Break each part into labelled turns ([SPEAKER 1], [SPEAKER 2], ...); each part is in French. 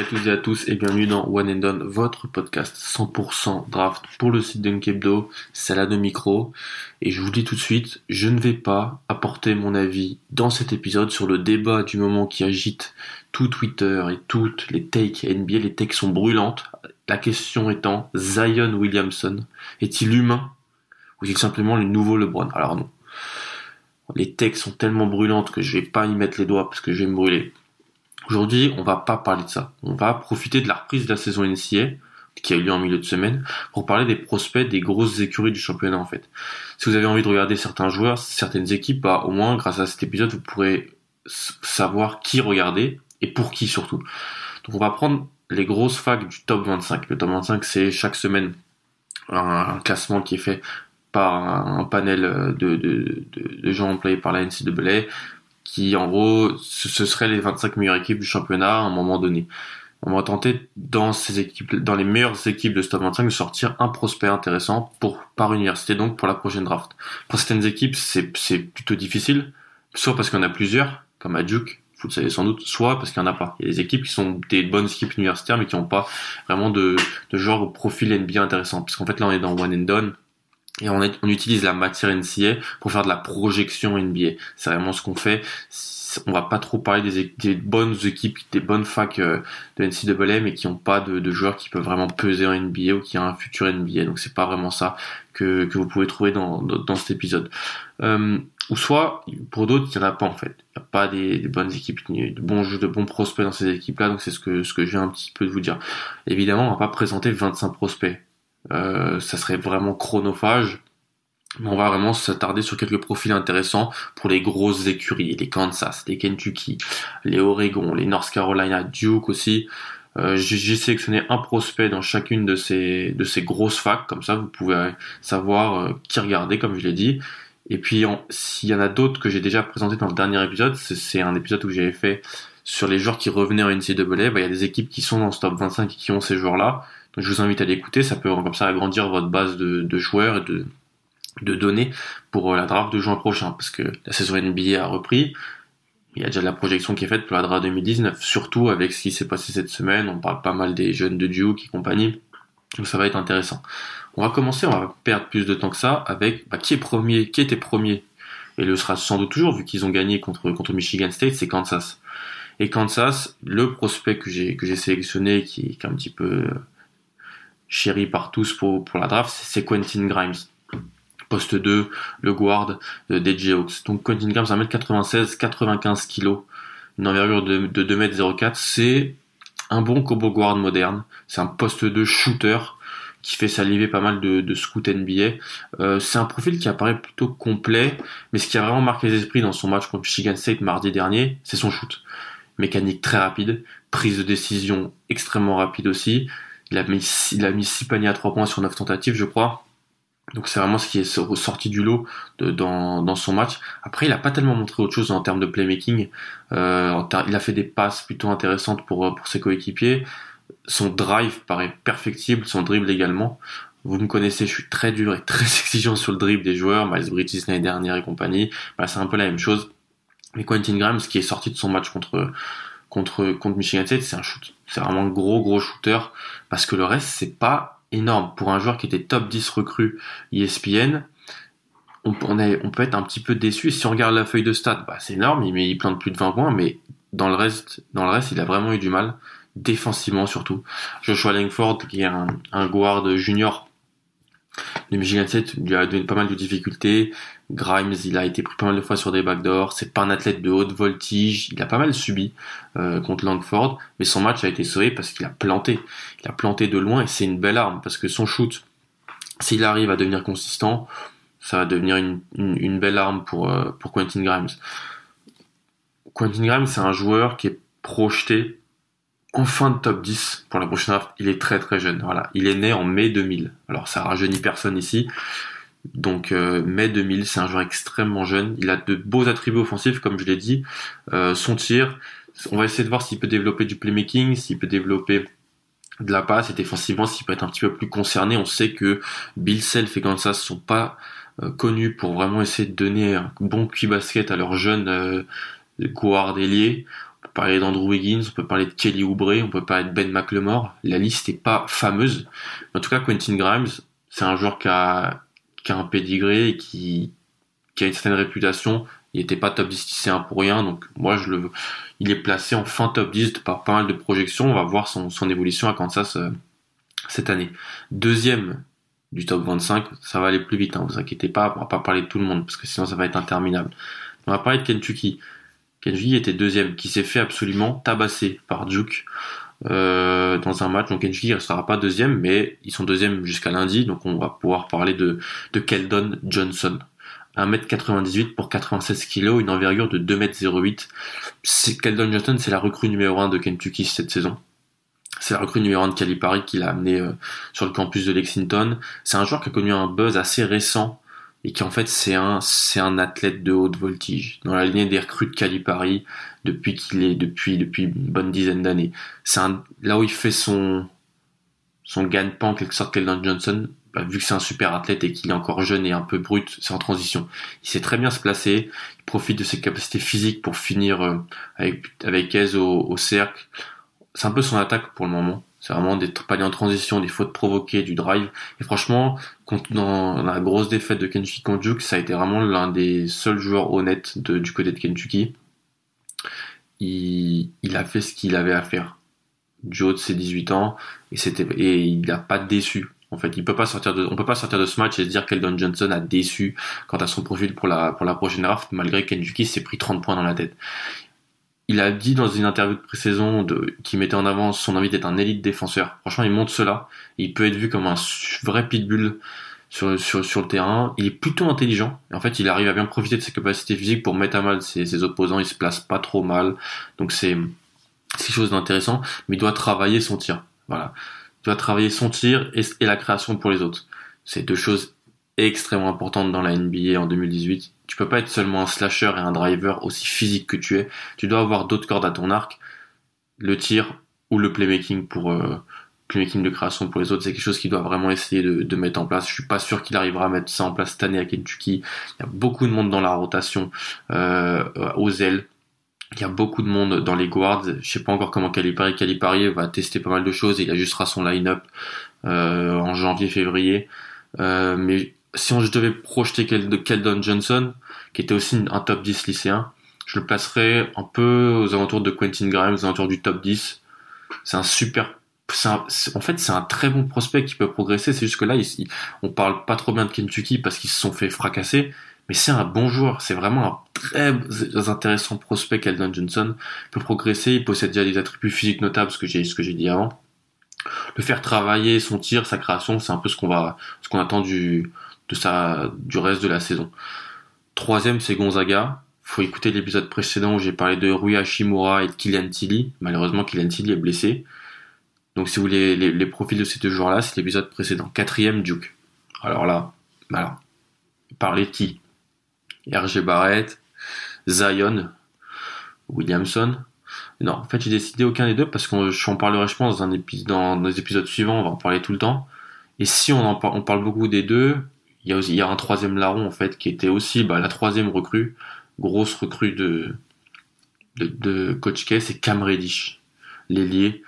[SPEAKER 1] Salut à tous et à tous et bienvenue dans One and Done, votre podcast 100% draft pour le site d'Unkebdo. C'est là de micro et je vous dis tout de suite, je ne vais pas apporter mon avis dans cet épisode sur le débat du moment qui agite tout Twitter et toutes les takes NBA. Les takes sont brûlantes. La question étant, Zion Williamson est-il humain ou est-il simplement le nouveau LeBron? Alors non. Les takes sont tellement brûlantes que je vais pas y mettre les doigts parce que je vais me brûler. Aujourd'hui, on va pas parler de ça. On va profiter de la reprise de la saison NCA qui a eu lieu en milieu de semaine pour parler des prospects des grosses écuries du championnat en fait. Si vous avez envie de regarder certains joueurs, certaines équipes, bah, au moins grâce à cet épisode, vous pourrez savoir qui regarder et pour qui surtout. Donc on va prendre les grosses facs du top 25. Le top 25 c'est chaque semaine un, classement qui est fait par un, panel de, de, de, de gens employés par la NCAA qui en gros ce, serait les 25 meilleures équipes du championnat à un moment donné. On va tenter dans ces équipes, dans les meilleures équipes de ce top 25 de sortir un prospect intéressant pour par université donc pour la prochaine draft. Pour certaines équipes c'est c'est plutôt difficile, soit parce en a plusieurs comme à Duke, vous le savez sans doute, soit parce qu'il n'y en a pas. Il y a des équipes qui sont des bonnes équipes universitaires mais qui n'ont pas vraiment de, de genre profil NBA intéressant. Parce qu'en fait là on est dans one and done, et on, utilise la matière NCA pour faire de la projection NBA. C'est vraiment ce qu'on fait. On va pas trop parler des, bonnes équipes, des bonnes facs euh, de NCAA, mais qui n'ont pas de, joueurs qui peuvent vraiment peser en NBA ou qui ont un futur NBA. Donc c'est pas vraiment ça que, vous pouvez trouver dans, dans, cet épisode. Euh, ou soit, pour d'autres, il n'y en a pas en fait. Il n'y a pas des, bonnes équipes, de bons de bons prospects dans ces équipes-là. Donc c'est ce que, ce que je viens un petit peu de vous dire. Évidemment, on va pas présenter 25 prospects ça serait vraiment chronophage. On va vraiment s'attarder sur quelques profils intéressants pour les grosses écuries, les Kansas, les Kentucky, les Oregon, les North Carolina, Duke aussi. Euh, j'ai sélectionné un prospect dans chacune de ces de ces grosses facs, comme ça vous pouvez savoir euh, qui regarder, comme je l'ai dit. Et puis s'il y en a d'autres que j'ai déjà présenté dans le dernier épisode, c'est un épisode où j'avais fait sur les joueurs qui revenaient en NCAA, bah, il y a des équipes qui sont dans ce top 25 et qui ont ces joueurs-là. Donc je vous invite à l'écouter, ça peut comme ça agrandir votre base de, de joueurs et de, de données pour euh, la draft de juin prochain, parce que la saison NBA a repris. Il y a déjà de la projection qui est faite pour la draft 2019, surtout avec ce qui s'est passé cette semaine. On parle pas mal des jeunes de Duke et compagnie. Donc ça va être intéressant. On va commencer, on va perdre plus de temps que ça avec bah, qui est premier, qui était premier et le sera sans doute toujours vu qu'ils ont gagné contre contre Michigan State, c'est Kansas. Et Kansas, le prospect que j'ai que j'ai sélectionné qui, qui est un petit peu chéri par tous pour, pour la draft, c'est Quentin Grimes. Poste 2, le guard des Jayhawks. Donc Quentin Grimes, 1m96, 95 kg, une envergure de, de 2m04. C'est un bon combo guard moderne. C'est un poste 2 shooter qui fait saliver pas mal de, de scouts NBA. Euh, c'est un profil qui apparaît plutôt complet, mais ce qui a vraiment marqué les esprits dans son match contre Michigan State mardi dernier, c'est son shoot. Mécanique très rapide, prise de décision extrêmement rapide aussi, il a mis, il a mis 6 paniers à 3 points sur 9 tentatives, je crois. Donc c'est vraiment ce qui est ressorti du lot de, dans, dans son match. Après, il a pas tellement montré autre chose en termes de playmaking. Euh, il a fait des passes plutôt intéressantes pour, pour ses coéquipiers. Son drive paraît perfectible, son dribble également. Vous me connaissez, je suis très dur et très exigeant sur le dribble des joueurs, Miles Bridges l'année dernière et compagnie. Bah, c'est un peu la même chose. Mais Quentin Grimes, ce qui est sorti de son match contre contre contre Michigan State, c'est un shoot. C'est vraiment un gros gros shooter parce que le reste c'est pas énorme pour un joueur qui était top 10 recrue ESPN. On, on, est, on peut être un petit peu déçu. Et si on regarde la feuille de stats, bah, c'est énorme. Il, il plante plus de 20 points, mais dans le reste, dans le reste, il a vraiment eu du mal défensivement surtout. Joshua Langford, qui est un, un guard junior, Le Michigan State lui a donné pas mal de difficultés. Grimes, il a été pris pas mal de fois sur des backdoors. C'est pas un athlète de haute voltige. Il a pas mal subi euh, contre Langford, mais son match a été sauvé parce qu'il a planté. Il a planté de loin et c'est une belle arme parce que son shoot, s'il arrive à devenir consistant, ça va devenir une, une, belle arme pour, euh, pour Quentin Grimes. Quentin Grimes, c'est un joueur qui est projeté en fin de top 10 pour la prochaine draft. Il est très très jeune. Voilà, il est né en mai 2000. Alors ça rajeunit personne ici. Donc euh, mai 2000, c'est un joueur extrêmement jeune. Il a de beaux attributs offensifs, comme je l'ai dit. Euh, son tir, on va essayer de voir s'il peut développer du playmaking, s'il peut développer de la passe et défensivement s'il peut être un petit peu plus concerné. On sait que Bill Self et Kansas sont pas euh, connus pour vraiment essayer de donner un bon QI basket à leurs jeunes guards ailiers. On peut parler d'Andrew Wiggins, on peut parler de Kelly Oubre, on peut parler de Ben McLemore. La liste n'est pas fameuse. En tout cas, Quentin Grimes, c'est un joueur qui a qui a un pédigré et qui, a une certaine réputation. Il n'était pas top 10 lycéen pour rien, donc moi je le, il est placé en fin top 10 par pas mal de projections. On va voir son, évolution à Kansas euh, cette année. Deuxième du top 25, ça va aller plus vite, hein, vous inquiétez pas, on va pas parler de tout le monde parce que sinon ça va être interminable. On va parler de Kentucky. Kentucky était deuxième, qui s'est fait absolument tabasser par Duke euh, dans un match. Donc Kentucky ne sera pas deuxième, mais ils sont deuxième jusqu'à lundi, donc on va pouvoir parler de, de Keldon Johnson. 1m98 pour 96 kg, une envergure de 2m08. Keldon Johnson, c'est la recrue numéro 1 de Kentucky cette saison. C'est la recrue numéro 1 de Calipari qui l'a amené euh, sur le campus de Lexington. C'est un joueur qui a connu un buzz assez récent et qui en fait c'est un c'est un athlète de haute voltige dans la lignée des recrues de Calipari depuis qu'il est depuis depuis une bonne dizaine d'années. C'est là où il fait son son gagne-pain quelque sorte Keldon Johnson, bah, vu que c'est un super athlète et qu'il est encore jeune et un peu brut, c'est en transition. Il sait très bien se placer, il profite de ses capacités physiques pour finir euh, avec avec aise au, au cercle. C'est un peu son attaque pour le moment. C'est vraiment des paniers en transition, des fautes provoquées, du drive. Et franchement, dans la grosse défaite de Kentucky contre Duke, ça a été vraiment l'un des seuls joueurs honnêtes de, du côté de Kentucky. Il, il a fait ce qu'il avait à faire. Du haut de ses 18 ans, et et il n'a pas déçu. En fait, il peut pas sortir de, on peut pas sortir de ce match et se dire qu'Eldon Johnson a déçu quant à son profil pour la, pour la prochaine draft, malgré Kentucky s'est pris 30 points dans la tête il a dit dans une interview de pré-saison qui mettait en avant son envie d'être un élite défenseur. Franchement, il montre cela. Il peut être vu comme un vrai pitbull sur, le terrain. Il est plutôt intelligent. en fait, il arrive à bien profiter de ses capacités physiques pour mettre à mal ses, opposants. Il se place pas trop mal. Donc c'est, quelque chose d'intéressant. Mais il doit travailler son tir. Voilà. Il doit travailler son tir et la création pour les autres. C'est deux choses extrêmement importantes dans la NBA en 2018 tu peux pas être seulement un slasher et un driver aussi physique que tu es. Tu dois avoir d'autres cordes à ton arc. Le tir ou le playmaking pour euh, playmaking de création pour les autres, c'est quelque chose qu'il doit vraiment essayer de, mettre en place. Je suis pas sûr qu'il arrivera à mettre ça en place cette année à Kentucky. Il y a beaucoup de monde dans la rotation euh, aux ailes. Il y a beaucoup de monde dans les guards. Je sais pas encore comment Calipari. Calipari va tester pas mal de choses. Il ajustera son line-up euh, en janvier-février. Euh, mais si on, je devais projeter Keldon Johnson, qui était aussi un top 10 lycéen, je le placerais un peu aux alentours de Quentin Grimes, aux alentours du top 10. C'est un super, en fait, c'est un très bon prospect qui peut progresser. C'est juste que là, on parle pas trop bien de Kentucky parce qu'ils se sont fait fracasser, mais c'est un bon joueur. C'est vraiment un très intéressant prospect, Keldon Johnson. Il peut progresser, il possède déjà des attributs physiques notables, ce que j'ai, ce que j'ai dit avant. Le faire travailler son tir, sa création, c'est un peu ce qu'on va, ce qu'on attend du, de du reste de la saison. Troisième, c'est Gonzaga. Faut écouter l'épisode précédent où j'ai parlé de Rui Hashimura et de Kylian Tilly. Malheureusement, Kylian Tilly est blessé. Donc, si vous voulez les, profils de ces deux joueurs-là, c'est l'épisode précédent. Quatrième, Duke. Alors là, voilà. Parler de qui? RG Barrett, Zion, Williamson. Non, en fait, j'ai décidé aucun des deux parce qu'on en parlerai, je pense, dans, dans les épisodes suivants, on va en parler tout le temps. Et si on, en, on parle beaucoup des deux, il y a aussi, il y a un troisième larron en fait qui était aussi bah, la troisième recrue, grosse recrue de de, Coach K, c'est Cam Reddish, l'ailier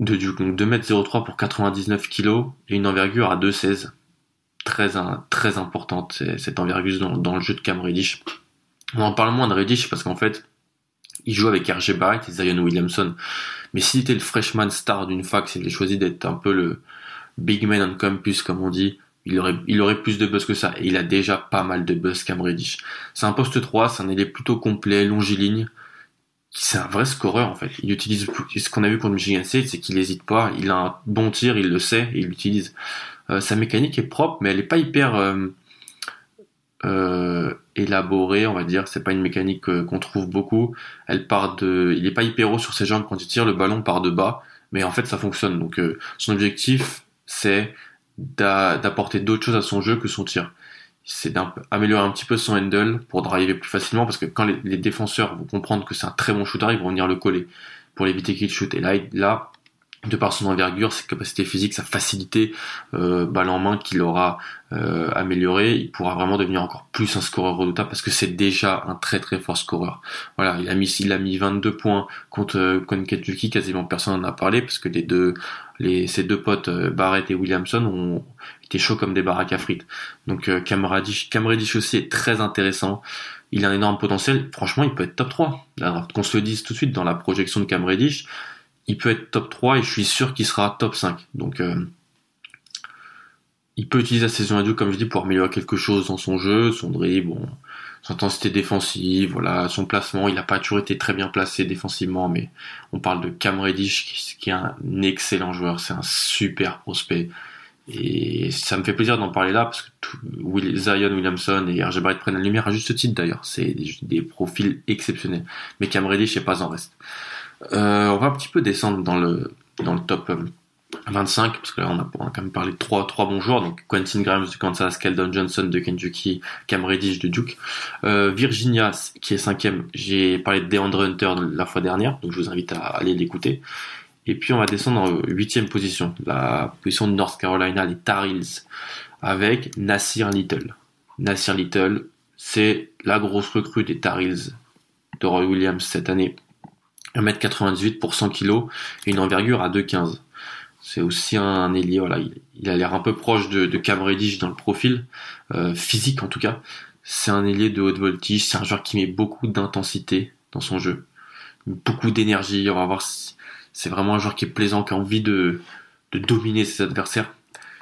[SPEAKER 1] de Duke. Donc 2m03 pour 99 kg et une envergure à 2,16. Très, très importante cette envergure dans, le jeu de Cam Reddish. On en parle moins de Reddish parce qu'en fait, il joue avec RG Barrett et Zion Williamson. Mais s'il était le freshman star d'une fac, s'il avait choisi d'être un peu le big man on campus, comme on dit, il aurait, il aurait plus de buzz que ça. Et il a déjà pas mal de buzz Cam Reddish. C'est un poste 3, c'est un ailier plutôt complet, longiligne. C'est un vrai scoreur en fait. Il utilise ce qu'on a vu contre Michigan State, c'est qu'il n'hésite pas. Il a un bon tir, il le sait il l'utilise. Euh, sa mécanique est propre, mais elle est pas hyper euh, euh, élaborée, on va dire. C'est pas une mécanique qu'on trouve beaucoup. Elle part de, il est pas hyper haut sur ses jambes quand il tire. Le ballon part de bas, mais en fait ça fonctionne. Donc son objectif c'est d'apporter d'autres choses à son jeu que son tir. C'est d'améliorer un petit peu son handle pour driver plus facilement parce que quand les, défenseurs vont comprendre que c'est un très bon shooter, ils vont venir le coller pour éviter qu'il shoot. Et là, là, de par son envergure, ses capacités physiques, sa facilité euh, balle en main qu'il aura euh, amélioré, il pourra vraiment devenir encore plus un scoreur redoutable parce que c'est déjà un très très fort scoreur. Voilà, il a mis il a mis 22 points contre euh, quasiment personne n'en a parlé parce que les deux les ses deux potes euh, Barrett et Williamson ont été chauds comme des baraques à frites. Donc euh, aussi est très intéressant. Il a un énorme potentiel. Franchement, il peut être top 3. Qu'on se le dise tout de suite dans la projection de Cam Reddish il peut être top 3 et je suis sûr qu'il sera top 5. Donc euh, il peut utiliser la saison adieu comme je dis pour améliorer quelque chose dans son jeu, son dribble, son intensité défensive, voilà, son placement, il n'a pas toujours été très bien placé défensivement, mais on parle de Cam Reddish qui, est un excellent joueur, c'est un super prospect. Et ça me fait plaisir d'en parler là parce que Zion Williamson et RJ Barrett prennent la lumière à juste titre d'ailleurs. C'est des, profils exceptionnels. Mais Cam Reddish n'est pas en reste. Euh, on va un petit peu descendre dans le dans le top 25 euh, parce que là on a, quand même parlé de trois trois bons joueurs donc Quentin Grimes de Kansas, Keldon Johnson de Kentucky, Cam Reddish de Duke, euh, Virginia qui est cinquième. J'ai parlé de DeAndre Hunter la fois dernière donc je vous invite à aller l'écouter. Et puis on va descendre en huitième position, la position de North Carolina, les Tar Heels, avec Nasir Little. Nasir Little, c'est la grosse recrue des Tar Heels de Roy Williams cette année. 1m98 pour 100 kg et une envergure à 2,15. C'est aussi un ailier, voilà, il, a l'air un peu proche de, de Cam dans le profil, euh, physique en tout cas. C'est un ailier de haute voltige, c'est un joueur qui met beaucoup d'intensité dans son jeu, beaucoup d'énergie. On va voir, c'est vraiment un joueur qui est plaisant, qui a envie de dominer ses adversaires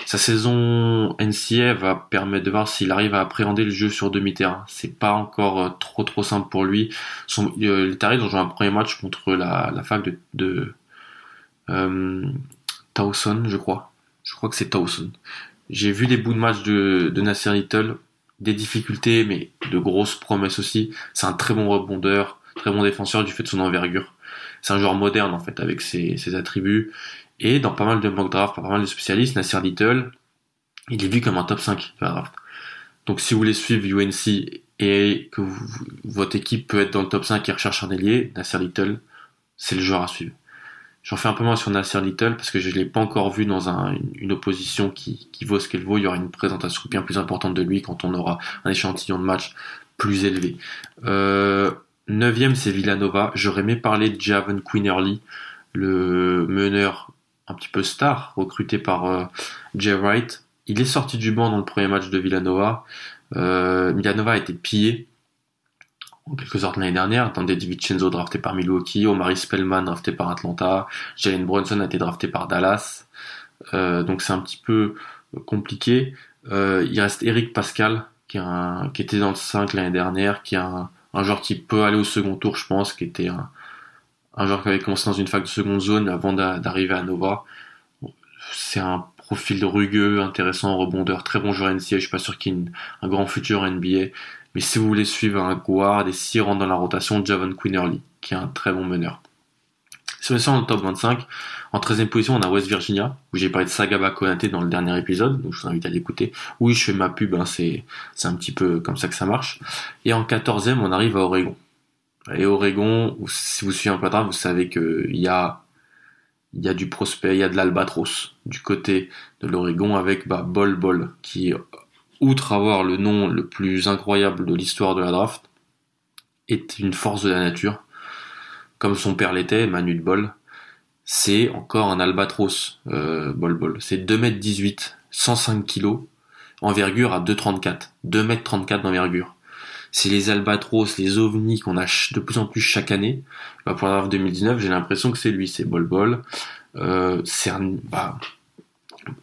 [SPEAKER 1] sa saison NCA va permettre de voir s'il arrive à appréhender le jeu sur demi-terrain. C'est pas encore euh, trop trop simple pour lui. Son, euh, les Taris ont joué un premier match contre la, fac de, de euh, Towson, je crois. Je crois que c'est Towson. J'ai vu des bouts de match de, Nasser Little, des difficultés, mais de grosses promesses aussi. C'est un très bon rebondeur, très bon défenseur du fait de son envergure. C'est un joueur moderne en fait avec ses attributs. Et dans pas mal de mock draft, pas mal de spécialistes, Nasser Little, il est vu comme un top 5 draft. Donc si vous voulez suivre UNC et que votre équipe peut être dans le top 5 et recherche un ailier, Nasser Little, c'est le joueur à suivre. J'en fais un peu moins sur Nasser Little parce que je ne l'ai pas encore vu dans une, opposition qui, vaut ce qu'elle vaut. Il y aura une présentation bien plus importante de lui quand on aura un échantillon de match plus élevé. Euh, neuvième, c'est Villanova. J'aurais aimé parler de Javon Quinnerly, le meneur un petit peu star, recruté par euh, Jay Wright. Il est sorti du banc dans le premier match de Villanova. Euh, Villanova a été pillé en quelque sorte l'année dernière. David Vincenzo drafté par Milwaukee, Omari Spellman drafté par Atlanta, Jalen Brunson a été drafté par Dallas. Euh, donc c'est un petit peu compliqué. il reste Eric Pascal qui, qui était dans le 5 l'année dernière, qui est un, un joueur qui peut aller au second tour, je pense, qui était un, un joueur qui avait commencé dans une fac de seconde zone avant d'arriver à Nova. C'est un profil rugueux, intéressant, rebondeur, très bon joueur NCA. Je suis pas sûr qu'il ait un grand futur NBA. Mais si vous voulez suivre un guard et s'y rentre dans la rotation, Javon Quinnerly, qui est un très bon meneur. Si on est dans le top 25, en 13e position, on a West Virginia, où j'ai parlé de Sagaba Konate dans le dernier épisode, donc je vous invite à l'écouter. Oui, je fais ma pub, hein, c'est, c'est un petit peu comme ça que ça marche. Et en 14e, on arrive à Oregon. Et Oregon, si vous suivez un peu vous savez qu'il y a, il y a du prospect, il y a de l'albatros du côté de l'Oregon avec bah, Bol Bol, qui, outre avoir le nom le plus incroyable de l'histoire de la draft, est une force de la nature, comme son père l'était, Manu de Bol. C'est encore un albatros, euh, Bol Bol. C'est 2m18, 105 kg, envergure à 2,34. 2m34 d'envergure c'est les albatros, les ovnis qu'on a de plus en plus chaque année. Bah, pour la 2019, j'ai l'impression que c'est lui, c'est Bol Bol. Euh, bah,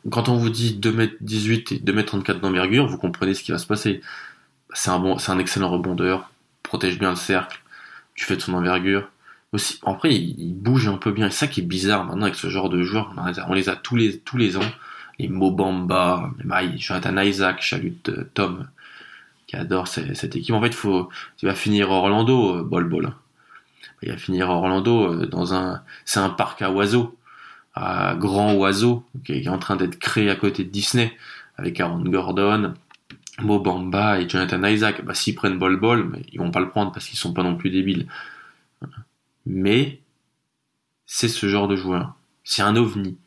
[SPEAKER 1] quand on vous dit 2m18 et 2m34 d'envergure, vous comprenez ce qui va se passer. C'est un bon, un excellent rebondeur, protège bien le cercle, tu fais de son envergure. Aussi, après, il, bouge un peu bien. C'est ça qui est bizarre maintenant avec ce genre de joueurs. On les a, tous les, tous les ans. Les Mobamba, les Jonathan Isaac, Chalut euh, Tom, qui adore cette équipe. En fait, faut, il va finir Orlando, euh, Bol Bol. Il va finir Orlando euh, dans un, c'est un parc à oiseaux, à grands oiseaux, qui est en train d'être créé à côté de Disney, avec Aaron Gordon, Mobamba et Jonathan Isaac. Bah, s'ils prennent Bol Bol, mais ils vont pas le prendre parce qu'ils sont pas non plus débiles. Mais, c'est ce genre de joueur. C'est un ovni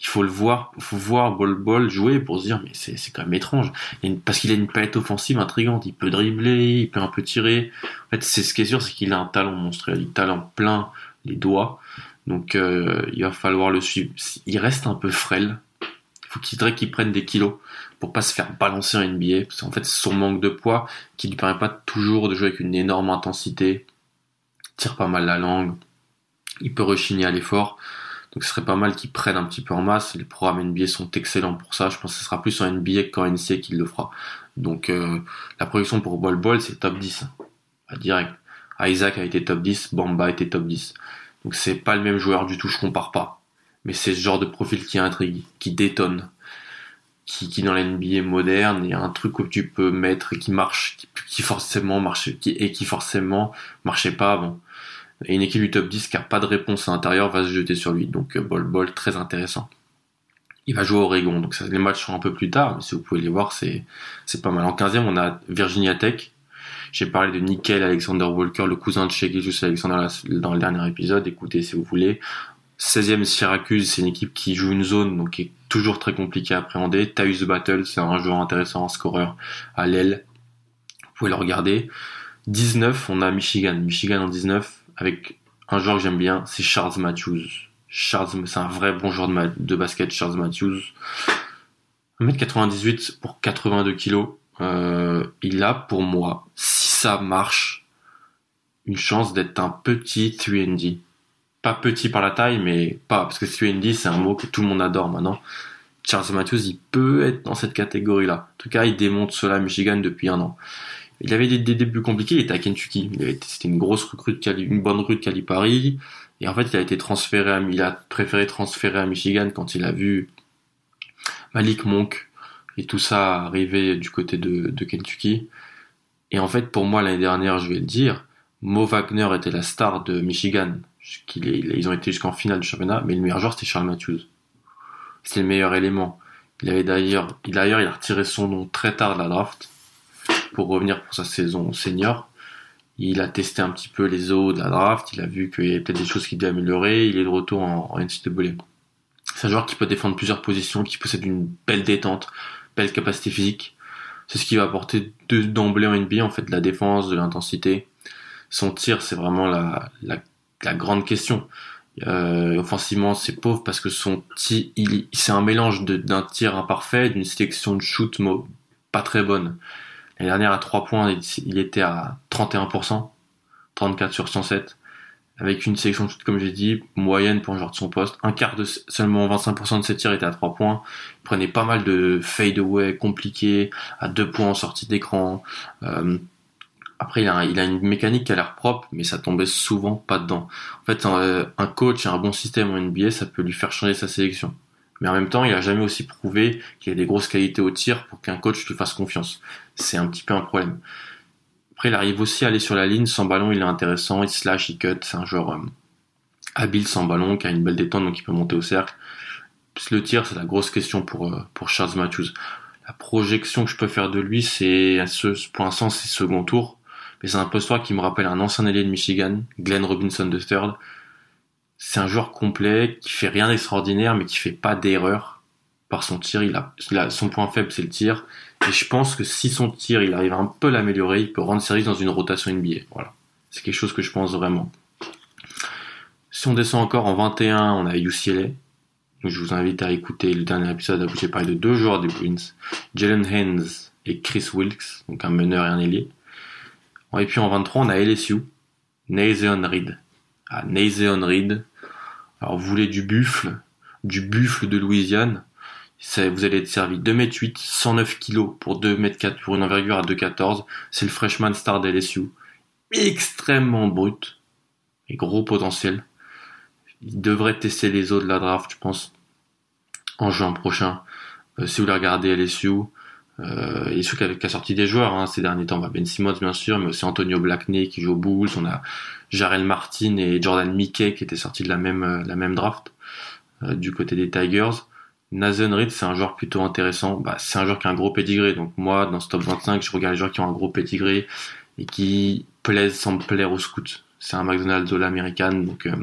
[SPEAKER 1] il faut le voir, faut voir Bol Bol jouer pour se dire mais c'est quand même étrange. parce qu'il a une palette offensive intrigante, il peut dribbler, il peut un peu tirer. En fait, c'est ce qui est sûr, c'est qu'il a un talent monstrueux, il talent plein les doigts. Donc euh, il va falloir le suivre. Il reste un peu frêle. Il faut qu'il qu'il prenne des kilos pour pas se faire balancer en NBA. Parce qu'en fait, c'est son manque de poids qui lui permet pas toujours de jouer avec une énorme intensité. Il tire pas mal la langue. Il peut rechigner à l'effort. Donc ce serait pas mal qu'ils prennent un petit peu en masse. Les programmes NBA sont excellents pour ça. Je pense que ce sera plus en NBA qu'en NCA qu'il le fera. Donc euh, la projection pour Bol Bol, c'est top 10. À direct. Isaac a été top 10, Bamba a été top 10. Donc c'est pas le même joueur du tout, je compare pas. Mais c'est ce genre de profil qui intrigue, qui détonne. Qui, qui dans la NBA moderne, il y a un truc où tu peux mettre et qui marche, qui, forcément marche, qui, et qui forcément marchait pas avant. Et une équipe du top 10 qui a pas de réponse à l'intérieur va se jeter sur lui. Donc euh, Bol Bol très intéressant. Il va jouer au Oregon, donc ça, les matchs sont un peu plus tard, mais si vous pouvez les voir, c'est pas mal. En 15e, on a Virginia Tech. J'ai parlé de Nickel Alexander Walker, le cousin de Shea Alexander dans le dernier épisode. Écoutez si vous voulez. 16e Syracuse, c'est une équipe qui joue une zone, donc qui est toujours très compliquée à appréhender. Taus Battle, c'est un joueur intéressant, un scoreur à l'aile. Vous pouvez le regarder. 19, on a Michigan. Michigan en 19, avec un joueur que j'aime bien, c'est Charles Matthews. Charles, c'est un vrai bon joueur de, basket, Charles Matthews. 1m98 pour 82 kg. Euh, il a pour moi, si ça marche, une chance d'être un petit 3D. Pas petit par la taille, mais pas, parce que 3D c'est un mot que tout le monde adore maintenant. Charles Matthews, il peut être dans cette catégorie-là. En tout cas, il démonte cela à Michigan depuis un an. Il avait des, débuts compliqués, il était à Kentucky. C'était une grosse recrue de une bonne rue de Calipari. Et en fait, il a été transféré à, il a préféré transférer à Michigan quand il a vu Malik Monk et tout ça arriver du côté de, de Kentucky. Et en fait, pour moi, l'année dernière, je vais le dire, Mo Wagner était la star de Michigan. Ils ont été jusqu'en finale du championnat, mais le meilleur joueur, c'était Charles Matthews. C'était le meilleur élément. Il avait d'ailleurs, d'ailleurs, il a retiré son nom très tard de la draft pour revenir pour sa saison senior. Il a testé un petit peu les eaux de la draft, il a vu qu'il y avait peut-être des choses qui devaient améliorer, il est de retour en, en NCAA. C'est un joueur qui peut défendre plusieurs positions, qui possède une belle détente, belle capacité physique. C'est ce qui va apporter d'emblée en NBA, en fait, de la défense, de l'intensité. Son tir, c'est vraiment la, grande question. Euh, offensivement, c'est pauvre parce que son tir, c'est un mélange d'un tir imparfait, d'une sélection de shoot pas très bonne. L'année dernière, à 3 points, il était à 31%, 34 sur 107, avec une sélection, comme j'ai dit, moyenne pour un joueur de son poste. Un quart de, seulement 25% de ses tirs étaient à 3 points. Il prenait pas mal de fade away compliqués, à 2 points en sortie d'écran. Euh, après, il a, une mécanique qui a l'air propre, mais ça tombait souvent pas dedans. En fait, un, un coach et un bon système en NBA, ça peut lui faire changer sa sélection mais en même temps, il a jamais aussi prouvé qu'il a des grosses qualités au tir pour qu'un coach lui fasse confiance. C'est un petit peu un problème. Après, il arrive aussi à aller sur la ligne sans ballon, il est intéressant, il slash, il cut, c'est un joueur euh, habile sans ballon, qui a une belle détente, donc il peut monter au cercle. le tir, c'est la grosse question pour, euh, pour Charles Matthews. La projection que je peux faire de lui, c'est, pour l'instant, c'est second tour. Mais c'est un poste qui me rappelle un ancien allié de Michigan, Glenn Robinson III, c'est un joueur complet qui fait rien d'extraordinaire, mais qui fait pas d'erreur par son tir. Il a, son point faible, c'est le tir. Et je pense que si son tir, il arrive à un peu l'améliorer, il peut rendre service dans une rotation NBA. Voilà. C'est quelque chose que je pense vraiment. Si on descend encore en 21, on a UCLA. je vous invite à écouter le dernier épisode où j'ai parlé de deux joueurs des Bruins. Jalen Haynes et Chris Wilkes, donc un meneur et un ailier. Et puis en 23, on a LSU, Nathan Reed. Ah, Nathan Reed, alors vous voulez du buffle, du buffle de Louisiane, vous allez être servi 2m8, 109 kg pour 2m4 pour une envergure à 2m14. C'est le freshman star d'LSU. Extrêmement brut et gros potentiel. Il devrait tester les eaux de la draft, je pense, en juin prochain. Euh, si vous voulez regarder LSU, euh, et ceux qui a sorti des joueurs hein, ces derniers temps, Ben Simmons bien sûr, mais aussi Antonio Blackney qui joue aux Bulls, on a Jarel Martin et Jordan Mickey qui étaient sortis de la même, euh, la même draft euh, du côté des Tigers. Nathan Reed, c'est un joueur plutôt intéressant. Bah, c'est un joueur qui a un gros pedigree. Donc moi, dans ce top 25, je regarde les joueurs qui ont un gros pedigree et qui plaisent, semblent plaire aux scouts. C'est un McDonald's de l'américaine, donc euh,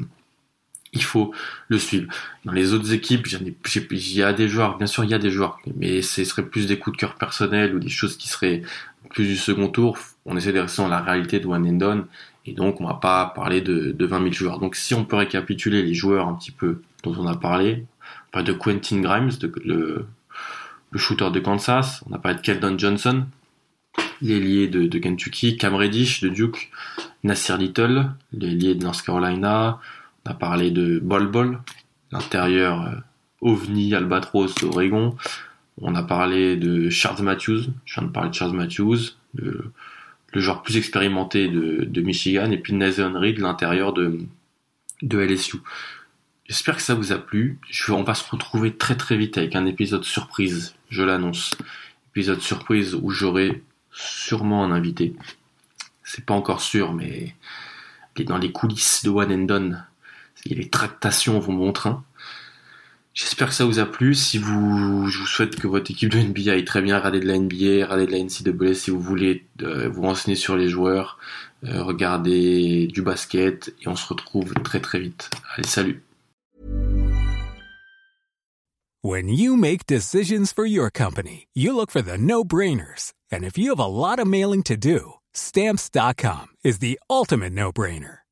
[SPEAKER 1] il faut le suivre. Dans les autres équipes, il y a des joueurs, bien sûr, il y a des joueurs, mais ce serait plus des coups de cœur personnels ou des choses qui seraient plus du second tour. On essaie de rester dans la réalité de one and done, et donc on va pas parler de, de 20 000 joueurs. Donc si on peut récapituler les joueurs un petit peu dont on a parlé, on de Quentin Grimes, le, le shooter de Kansas, on a parlé de Keldon Johnson, l'ailier de, de Kentucky, Cam Reddish de Duke, Nasir Little, l'ailier de North Carolina, on a parlé de Bol Bol, l'intérieur euh, OVNI Albatros d'Oregon. On a parlé de Charles Matthews, je viens de parler de Charles Matthews, le, joueur plus expérimenté de, Michigan, et puis Nathan Reed, l'intérieur de, de LSU. J'espère que ça vous a plu. On va se retrouver très très vite avec un épisode surprise, je l'annonce. Épisode surprise où j'aurai sûrement un invité. C'est pas encore sûr, mais dans les coulisses de One and Done, les tractations vont bon train. J'espère que ça vous a plu. Si vous, je vous souhaite que votre équipe de NBA aille très bien. Regardez de la NBA, regardez de la NCAA si vous voulez euh, vous renseigner sur les joueurs. Euh, regardez du basket et on se retrouve très très vite. Allez, salut.
[SPEAKER 2] When you make decisions for your company, you look for the no-brainers. And if you have a lot of mailing to do, stamps.com is the ultimate no-brainer.